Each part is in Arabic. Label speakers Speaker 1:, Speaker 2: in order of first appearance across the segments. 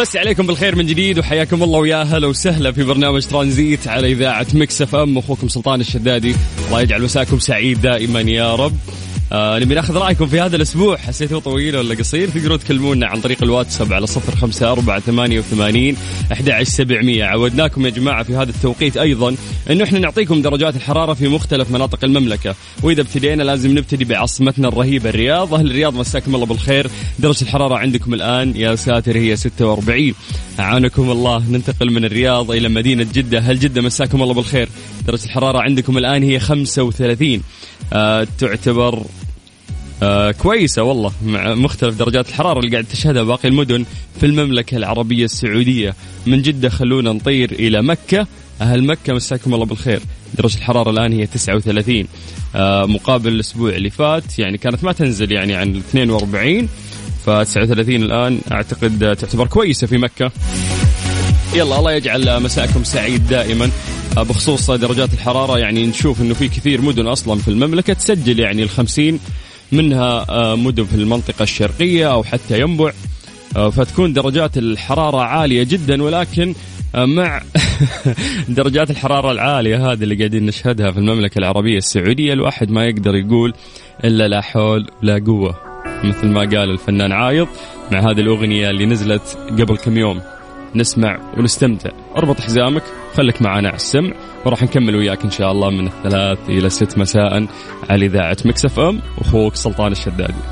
Speaker 1: نمسي عليكم بالخير من جديد وحياكم الله ويا أهلا وسهلا في برنامج ترانزيت على إذاعة مكس إف إم أخوكم سلطان الشدادي. الله يجعل مساكم سعيد دائما يا رب. آه نبي ناخذ رأيكم في هذا الأسبوع. حسيتوه طويل ولا قصير؟ تقدروا تكلمونا عن طريق الواتساب على صفر خمسة أربعة ثمانية وثمانين أحد سبعمية. عودناكم يا جماعة في هذا التوقيت أيضا أنه إحنا نعطيكم درجات الحرارة في مختلف مناطق المملكة. وإذا ابتدينا لازم نبتدي بعاصمتنا الرهيبة الرياض. أهل الرياض مساكم الله بالخير. درجة الحرارة عندكم الآن يا ساتر هي 46 أعانكم الله. ننتقل من الرياض إلى مدينة جدة. هل جدة مساكم الله بالخير. درجة الحرارة عندكم الآن هي 35 آه تعتبر آه كويسة والله مع مختلف درجات الحرارة اللي قاعد تشهدها باقي المدن في المملكة العربية السعودية. من جدة خلونا نطير إلى مكة. أهل مكة مساكم الله بالخير. درجة الحرارة الآن هي 39 آه مقابل الأسبوع اللي فات يعني كانت ما تنزل يعني عن 42 ف 39 الآن أعتقد تعتبر كويسة في مكة. يلا الله يجعل مساءكم سعيد دائما. آه، بخصوص درجات الحرارة يعني نشوف إنه في كثير مدن أصلا في المملكة تسجل يعني الخمسين منها آه، مدن في المنطقة الشرقية أو حتى ينبع. آه، فتكون درجات الحرارة عالية جدا ولكن آه، مع درجات الحرارة العالية هذه اللي قاعدين نشهدها في المملكة العربية السعودية الواحد ما يقدر يقول إلا لا حول ولا قوة مثل ما قال الفنان عايض مع هذه الأغنية اللي نزلت قبل كم يوم. نسمع ونستمتع. أربط حزامك خليك معنا على السمع. وراح نكمل وياك إن شاء الله من الثلاث إلى الست مساء على إذاعة مكسف إم. أخوك سلطان الشدادي.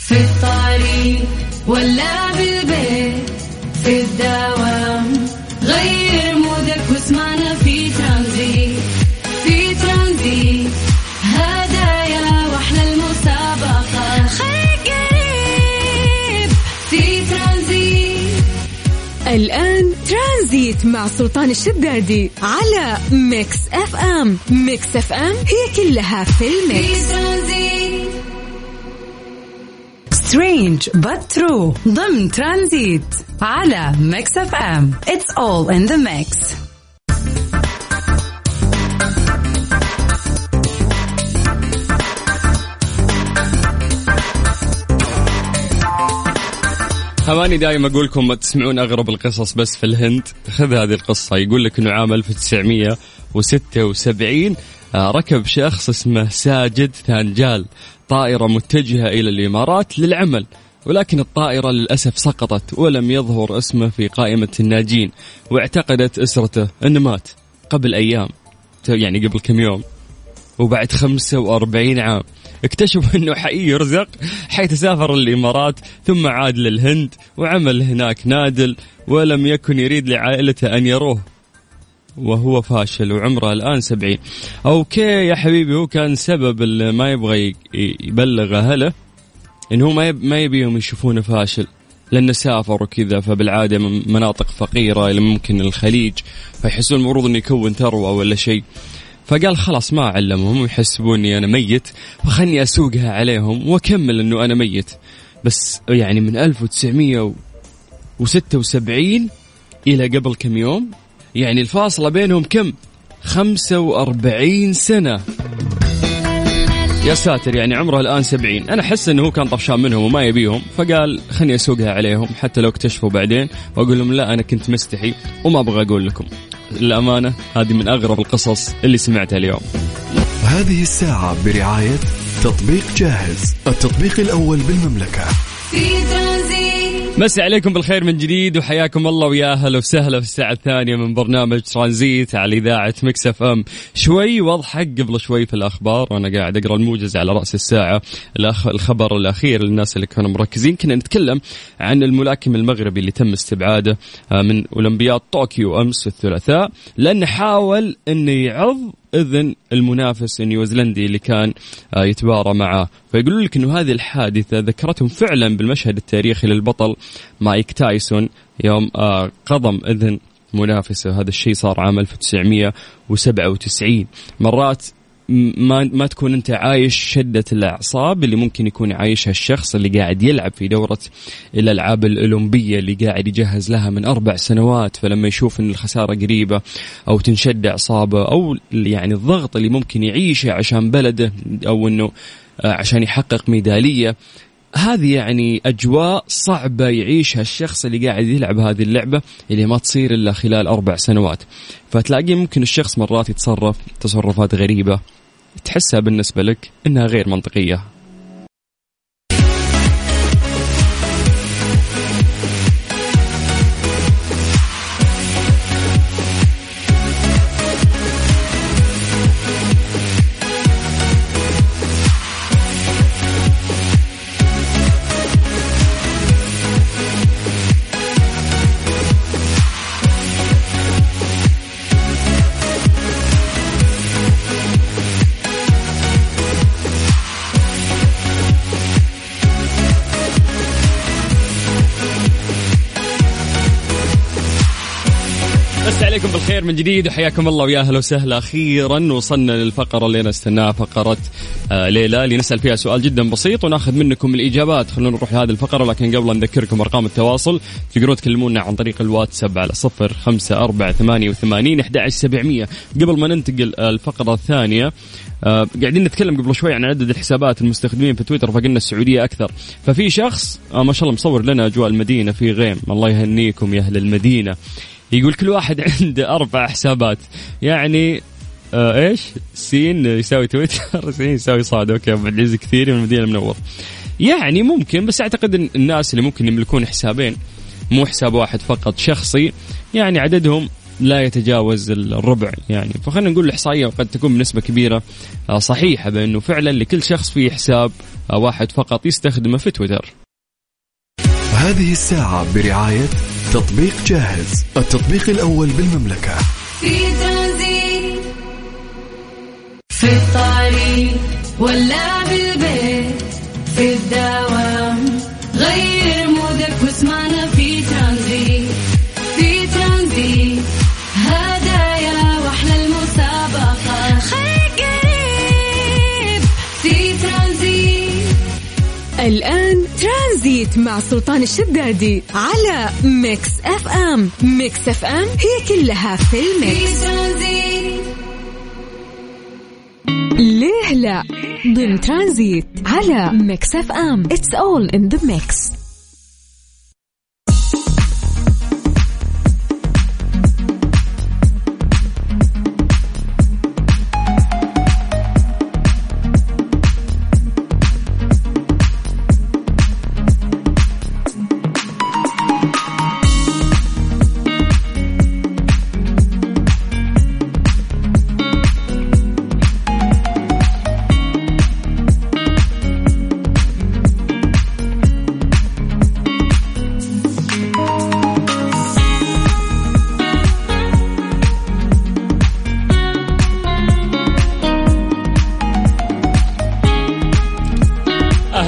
Speaker 2: في الطريق ولا بالبيت في الدوام
Speaker 3: الآن ترانزيت مع سلطان الشدادي على ميكس أف أم. ميكس أف أم هي كلها في الميكس.
Speaker 2: في ترانزيت.
Speaker 4: strange but true. ضمن ترانزيت على ميكس أف أم. It's all in the mix.
Speaker 1: هماني دائما أقول لكم تسمعون أغرب القصص بس في الهند. خذ هذه القصة. يقول لك إنه عام 1976 آه، ركب شخص اسمه ساجد ثانجال طائرة متجهة إلى الإمارات للعمل ولكن الطائرة للأسف سقطت ولم يظهر اسمه في قائمة الناجين واعتقدت أسرته أنه مات قبل أيام يعني قبل كم يوم وبعد 45 عام. اكتشفوا إنه حقيقي يرزق حيث سافر الإمارات ثم عاد للهند وعمل هناك نادل ولم يكن يريد لعائلته أن يروه وهو فاشل وعمره الآن سبعين. أوكي يا حبيبي هو كان سبب اللي ما يبغى يبلغ أهله انه هو ما ما يبيهم يشوفونه فاشل لأنه سافر وكذا فبالعادة من مناطق فقيرة إلى ممكن الخليج فيحسون المفروض إنه يكون ثروه ولا شيء. فقال خلاص ما اعلمهم يحسبوني أنا ميت فخلني أسوقها عليهم وأكمل إنه أنا ميت. بس يعني من 1976 إلى قبل كم يوم؟ يعني الفاصلة بينهم كم؟ 45 سنة. يا ساتر يعني عمره الآن 70 أنا أحس إنه هو كان طفشان منهم وما يبيهم فقال خلني أسوقها عليهم حتى لو اكتشفوا بعدين. وأقول لهم لا أنا كنت مستحي وما أبغى أقول لكم. الامانه هذه من أغرب القصص اللي سمعتها اليوم.
Speaker 5: هذه الساعة برعاية تطبيق جاهز التطبيق الأول بالمملكة.
Speaker 2: في
Speaker 1: مسي عليكم بالخير من جديد وحياكم الله ويا أهلا وسهلا في الساعة الثانية من برنامج ترانزيت على إذاعة مكس إف إم. شوي واضحك قبل شوي في الأخبار وأنا قاعد أقرأ الموجز على رأس الساعة. الأخ الخبر الأخير للناس اللي كانوا مركزين. كنا نتكلم عن الملاكم المغربي اللي تم استبعاده آه، من أولمبياد طوكيو أمس الثلاثاء. لأنه حاول أنه يعض إذن المنافس النيوزيلندي اللي كان آه، يتبارى معه. فيقولون لك إنه هذه الحادثة ذكرتهم فعلا بالمشهد التاريخي للبطل مايك تايسون يوم آه، قضم إذن منافسة. هذا الشيء صار عام 1997 مرات ما ما تكون انت عايش شدة الأعصاب اللي ممكن يكون عايشها الشخص اللي قاعد يلعب في دورة الألعاب الأولمبية اللي قاعد يجهز لها من أربع سنوات فلما يشوف إن الخسارة قريبة أو تنشد أعصابه أو يعني الضغط اللي ممكن يعيشه عشان بلده أو إنه آه، عشان يحقق ميدالية هذه يعني أجواء صعبة يعيشها الشخص اللي قاعد يلعب هذه اللعبة اللي ما تصير إلا خلال أربع سنوات. فتلاقي ممكن الشخص مرات يتصرف تصرفات غريبة تحسها بالنسبة لك إنها غير منطقية. مسا عليكم بالخير من جديد وحياكم الله ويا أهلا وسهلا. أخيرا وصلنا للفقرة اللي نستناها فقرة آه ليلى اللي نسال فيها سؤال جدا بسيط ونأخذ منكم الإجابات. خلونا نروح لهذه الفقرة لكن قبل نذكركم أرقام التواصل تقدرون تكلمونا عن طريق الواتساب على صفر خمسة أربعة ثمانية وثمانين أحد سبعمية. قبل ما ننتقل الفقرة الثانية آه قاعدين نتكلم قبل شوي عن عدد الحسابات المستخدمين في تويتر فقلنا السعودية أكثر. ففي شخص آه ما شاء الله مصور لنا أجواء المدينة في غيم. الله يهنيكم يا أهل المدينة. يقول كل واحد عنده أربع حسابات يعني آه إيش؟ سين يساوي تويتر سين يساوي صاد أوكي أبو عزيز كثير من المدينة المنور. يعني ممكن بس أعتقد إن الناس اللي ممكن يملكون حسابين مو حساب واحد فقط شخصي يعني عددهم لا يتجاوز الربع يعني فخلينا نقول الإحصائية قد تكون بنسبة كبيرة آه، صحيحة بأنه فعلا لكل شخص فيه حساب آه، واحد فقط يستخدمه في تويتر.
Speaker 5: هذه الساعة برعاية تطبيق جاهز التطبيق الأول بالمملكة.
Speaker 2: في ترانزيت في الطريق ولا بالبيت في الدوام
Speaker 3: الآن ترانزيت مع سلطان الشدادي على ميكس أف أم. ميكس أف أم هي كلها في الميكس. ليه لا؟ ضمن ترانزيت على ميكس أف أم. it's all in the mix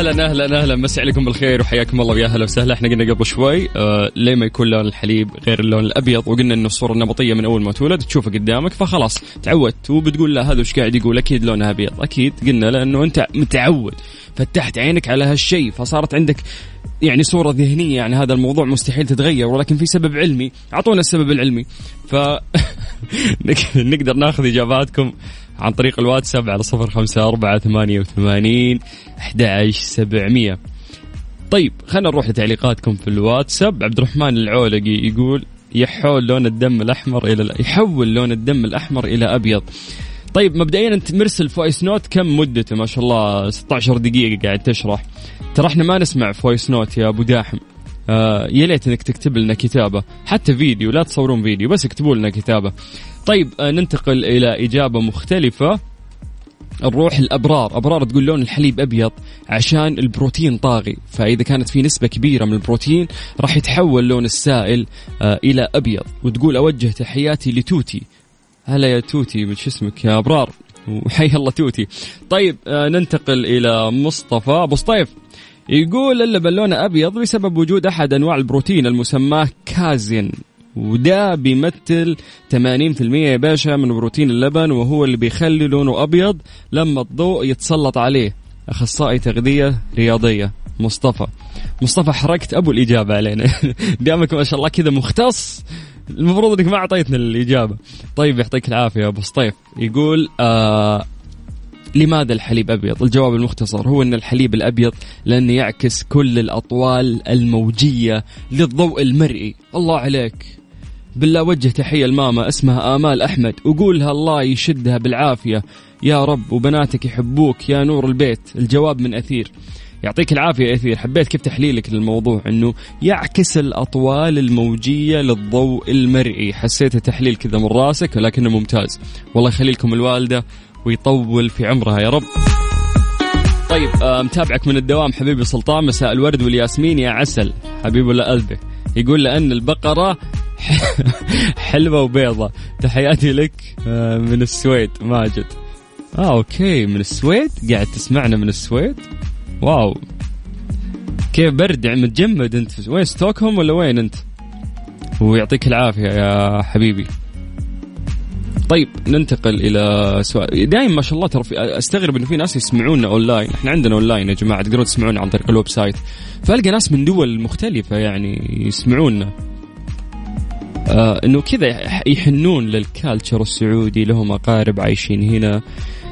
Speaker 1: أهلا أهلا أهلا. مسي عليكم بالخير وحياكم الله ويا أهلا وسهلا. إحنا قلنا قبل شوي آه ليه ما يكون لون الحليب غير اللون الأبيض؟ وقلنا إنه الصورة النمطيه من أول ما تولد تشوفه قدامك فخلاص تعودت. وبتقول له هذا وش قاعد يقول؟ أكيد لونه أبيض. أكيد قلنا لأنه أنت متعود فتحت عينك على هالشيء فصارت عندك يعني صورة ذهنية. عن هذا الموضوع مستحيل تتغير ولكن في سبب علمي. أعطونا السبب العلمي. ف نقدر ناخذ إجاباتكم. عن طريق الواتساب على صفر خمسة أربعة ثمانية وثمانين أحد سبعمية. طيب خلينا نروح لتعليقاتكم في الواتساب. عبد الرحمن العولقي يقول يحول لون الدم الأحمر إلى يحول لون الدم الأحمر إلى أبيض. طيب مبدئيا أنت مرسل voice note كم مدته؟ ما شاء الله 16 دقيقة قاعد تشرح. ترى إحنا ما نسمع voice note يا أبو داحم. آه يا ليت إنك تكتب لنا كتابة. حتى فيديو لا تصورون فيديو بس اكتبوا لنا كتابة. طيب آه ننتقل إلى إجابة مختلفة. نروح الأبرار. أبرار تقول لون الحليب أبيض عشان البروتين طاغي. فإذا كانت في نسبة كبيرة من البروتين راح يتحول لون السائل آه إلى أبيض. وتقول أوجه تحياتي لتوتي. هلا يا توتي وش اسمك يا أبرار؟ وحي الله توتي. طيب ننتقل إلى مصطفى. أبو يقول اللبن لونه أبيض بسبب وجود أحد أنواع البروتين المسماه كازين. وده بيمثل 80% يا باشا من بروتين اللبن وهو اللي بيخلي لونه أبيض لما الضوء يتسلط عليه. أخصائي تغذية رياضية مصطفى. مصطفى حركت أبو الإجابة علينا. دامك ما شاء الله كذا مختص. المفروض إنك ما أعطيتنا الإجابة. طيب يعطيك العافية أبو سطيف. يقول آه لماذا الحليب أبيض؟ الجواب المختصر هو أن الحليب الأبيض لأنه يعكس كل الأطوال الموجية للضوء المرئي، الله عليك. بالله وجه تحيه لماما اسمها آمال أحمد. وقولها الله يشدها بالعافية. يا رب وبناتك يحبوك يا نور البيت، الجواب من أثير. يعطيك العافية يا أثير. حبيت كيف تحليلك للموضوع؟ إنه يعكس الأطوال الموجية للضوء المرئي. حسيت تحليل كذا من راسك ولكنه ممتاز. والله يخلي لكم الوالدة ويطول في عمرها يا رب. طيب آه متابعك من الدوام حبيبي سلطان مساء الورد والياسمين يا عسل حبيب ولا قلبي. يقول لأن البقرة حلوة وبيضة. تحياتي لك آه من السويد ماجد. آه أوكي من السويد؟ قاعد تسمعنا من السويد؟ wow. كيف برد؟ يعني متجمد أنت. وين ستوكهولم ولا وين أنت؟ ويعطيك العافية يا حبيبي. طيب ننتقل إلى سؤال. دائما ما شاء الله ترى أستغرب إنه في ناس يسمعونا أونلاين. إحنا عندنا أونلاين يا جماعة تقدرون تسمعونا عن طريق ال website. فألقى ناس من دول مختلفة يعني يسمعونا. آه إنه كذا يحنون للكالتشر السعودي لهم أقارب عايشين هنا.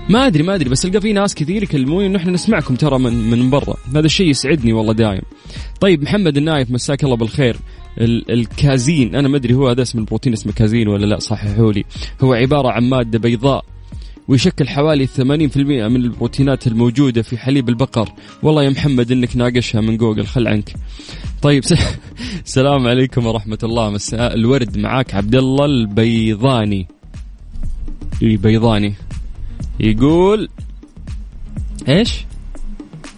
Speaker 1: ما أدري ما أدري بس ألقى في ناس كثير يكلموني إنه إحنا نسمعكم ترى من من برا. هذا الشيء يسعدني والله دايم. طيب محمد النايف مساك الله بالخير. الكازين أنا ما أدري هو هذا اسم البروتين اسمه كازين ولا لا صححوا لي. هو عبارة عن مادة بيضاء ويشكل حوالي 80% من البروتينات الموجودة في حليب البقر. والله يا محمد إنك ناقشها من جوجل خل عنك. طيب السلام عليكم ورحمة الله. مساء الورد معاك عبد الله البيضاني. بيضاني. يقول إيش؟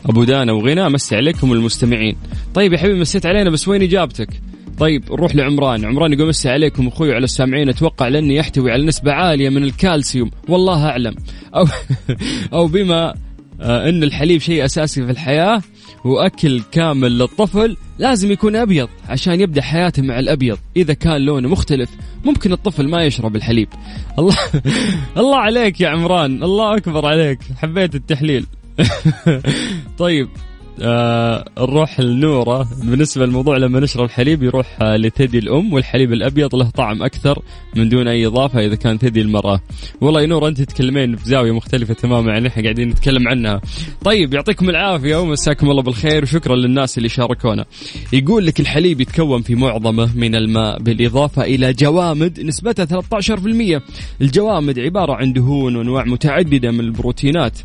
Speaker 1: أبو دانا وغنى مسي عليكم المستمعين. طيب يا حبيبي مسيت علينا بس وين إجابتك؟ طيب نروح لعمران. عمران يقول مسي عليكم أخوي على السامعين. أتوقع لأني يحتوي على نسبة عالية من الكالسيوم. والله أعلم. أو أو بما آه، إن الحليب شيء أساسي في الحياة وأكل كامل للطفل لازم يكون أبيض عشان يبدأ حياته مع الأبيض. إذا كان لونه مختلف ممكن الطفل ما يشرب الحليب. الله الله عليك يا عمران. الله أكبر عليك. حبيت التحليل. طيب. آه نروح لنورة بالنسبة للموضوع لما نشرب الحليب يروح آه لثدي الأم والحليب الأبيض له طعم أكثر من دون أي إضافة إذا كان ثدي المرأة. والله يا نورة أنت تتكلمين في زاوية مختلفة تماما يعني إحنا قاعدين نتكلم عنها. طيب يعطيكم العافية ومساكم الله بالخير وشكرا للناس اللي شاركونا. يقول لك الحليب يتكون في معظمه من الماء بالإضافة إلى جوامد نسبتها 13% الجوامد عبارة عن دهون وأنواع متعددة من البروتينات.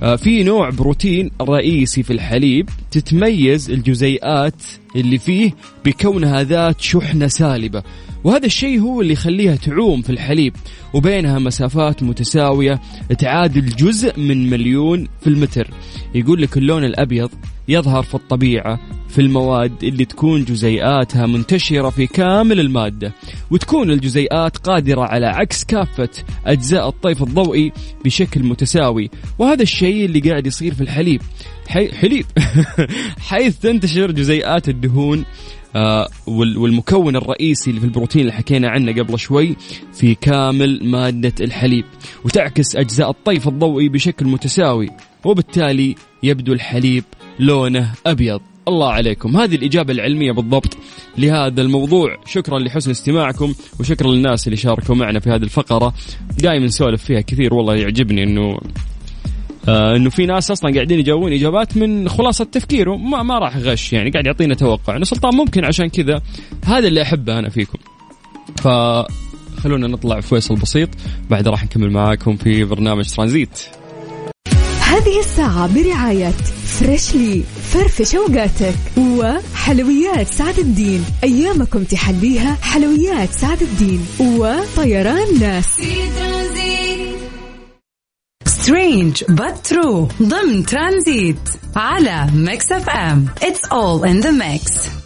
Speaker 1: في نوع بروتين رئيسي في الحليب تتميز الجزيئات اللي فيه بكونها ذات شحنة سالبة. وهذا الشيء هو اللي يخليها تعوم في الحليب وبينها مسافات متساوية تعادل جزء من مليون في المتر. يقول لك اللون الأبيض يظهر في الطبيعة في المواد اللي تكون جزيئاتها منتشرة في كامل المادة وتكون الجزيئات قادرة على عكس كافة أجزاء الطيف الضوئي بشكل متساوي. وهذا الشيء اللي قاعد يصير في الحليب. حي... حليب. حيث تنتشر جزيئات الدهون آه والمكون الرئيسي اللي في البروتين اللي حكينا عنه قبل شوي في كامل مادة الحليب. وتعكس أجزاء الطيف الضوئي بشكل متساوي وبالتالي يبدو الحليب لونه أبيض. الله عليكم. هذه الإجابة العلمية بالضبط لهذا الموضوع. شكرا لحسن استماعكم وشكرا للناس اللي شاركوا معنا في هذه الفقرة. دائما نسولف فيها كثير والله يعجبني أنه آه إنه في ناس أصلا قاعدين يجاوبون إجابات من خلاصة تفكيره ما, ما راح غش يعني قاعد يعطينا توقع. انه سلطان ممكن عشان كذا هذا اللي أحبه أنا فيكم. ف خلونا نطلع فيصل بسيط بعد راح نكمل معاكم في برنامج ترانزيت.
Speaker 3: هذه الساعة برعاية فريشلي فرفش أوقاتك. وحلويات سعد الدين. أيامكم تحليها حلويات سعد الدين. وطيران ناس.
Speaker 4: strange but true. ضمن ترانزيت. على ميكس أف أم. It's all in the mix.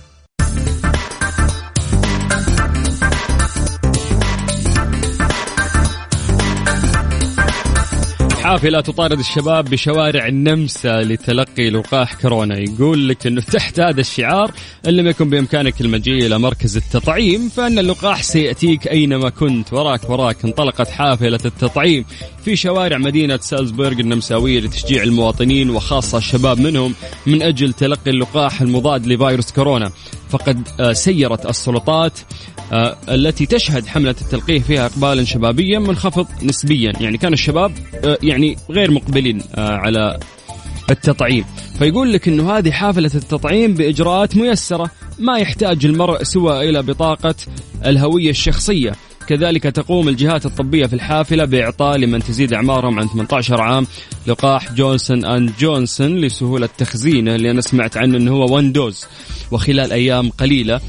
Speaker 1: حافلة تطارد الشباب بشوارع النمسا لتلقي لقاح كورونا. يقول لك أنه تحت هذا الشعار إن لم يكن بإمكانك المجيء إلى مركز التطعيم فإن اللقاح سيأتيك أينما كنت. وراك وراك انطلقت حافلة التطعيم في شوارع مدينة سالزبورغ النمساوية لتشجيع المواطنين وخاصة الشباب منهم من أجل تلقي اللقاح المضاد لفيروس كورونا. فقد آه، سيرت السلطات التي تشهد حملة التلقيح فيها إقبالا شبابيا منخفض نسبيا. يعني كان الشباب آه، يعني غير مقبلين على التطعيم. فيقول لك إنه هذه حافلة التطعيم بإجراءات ميسرة ما يحتاج المرء سوى إلى بطاقة الهوية الشخصية. كذلك تقوم الجهات الطبية في الحافلة بإعطاء لمن تزيد أعمارهم عن 18 عام. لقاح جونسون أند جونسون لسهولة تخزينه اللي أنا سمعت عنه أنه هو one dose وخلال أيام قليلة آه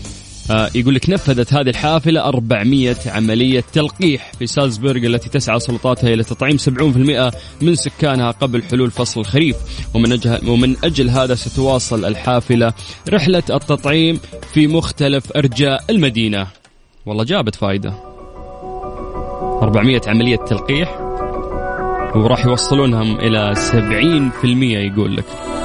Speaker 1: يقول لك نفذت هذه الحافلة 400 عملية تلقيح في سالزبورغ التي تسعى سلطاتها إلى تطعيم 70% من سكانها قبل حلول فصل الخريف. ومن أجل, ومن أجل هذا ستواصل الحافلة رحلة التطعيم في مختلف أرجاء المدينة. والله جابت فائدة 400 عملية تلقيح. وراح يوصلونهم إلى 70% يقول لك.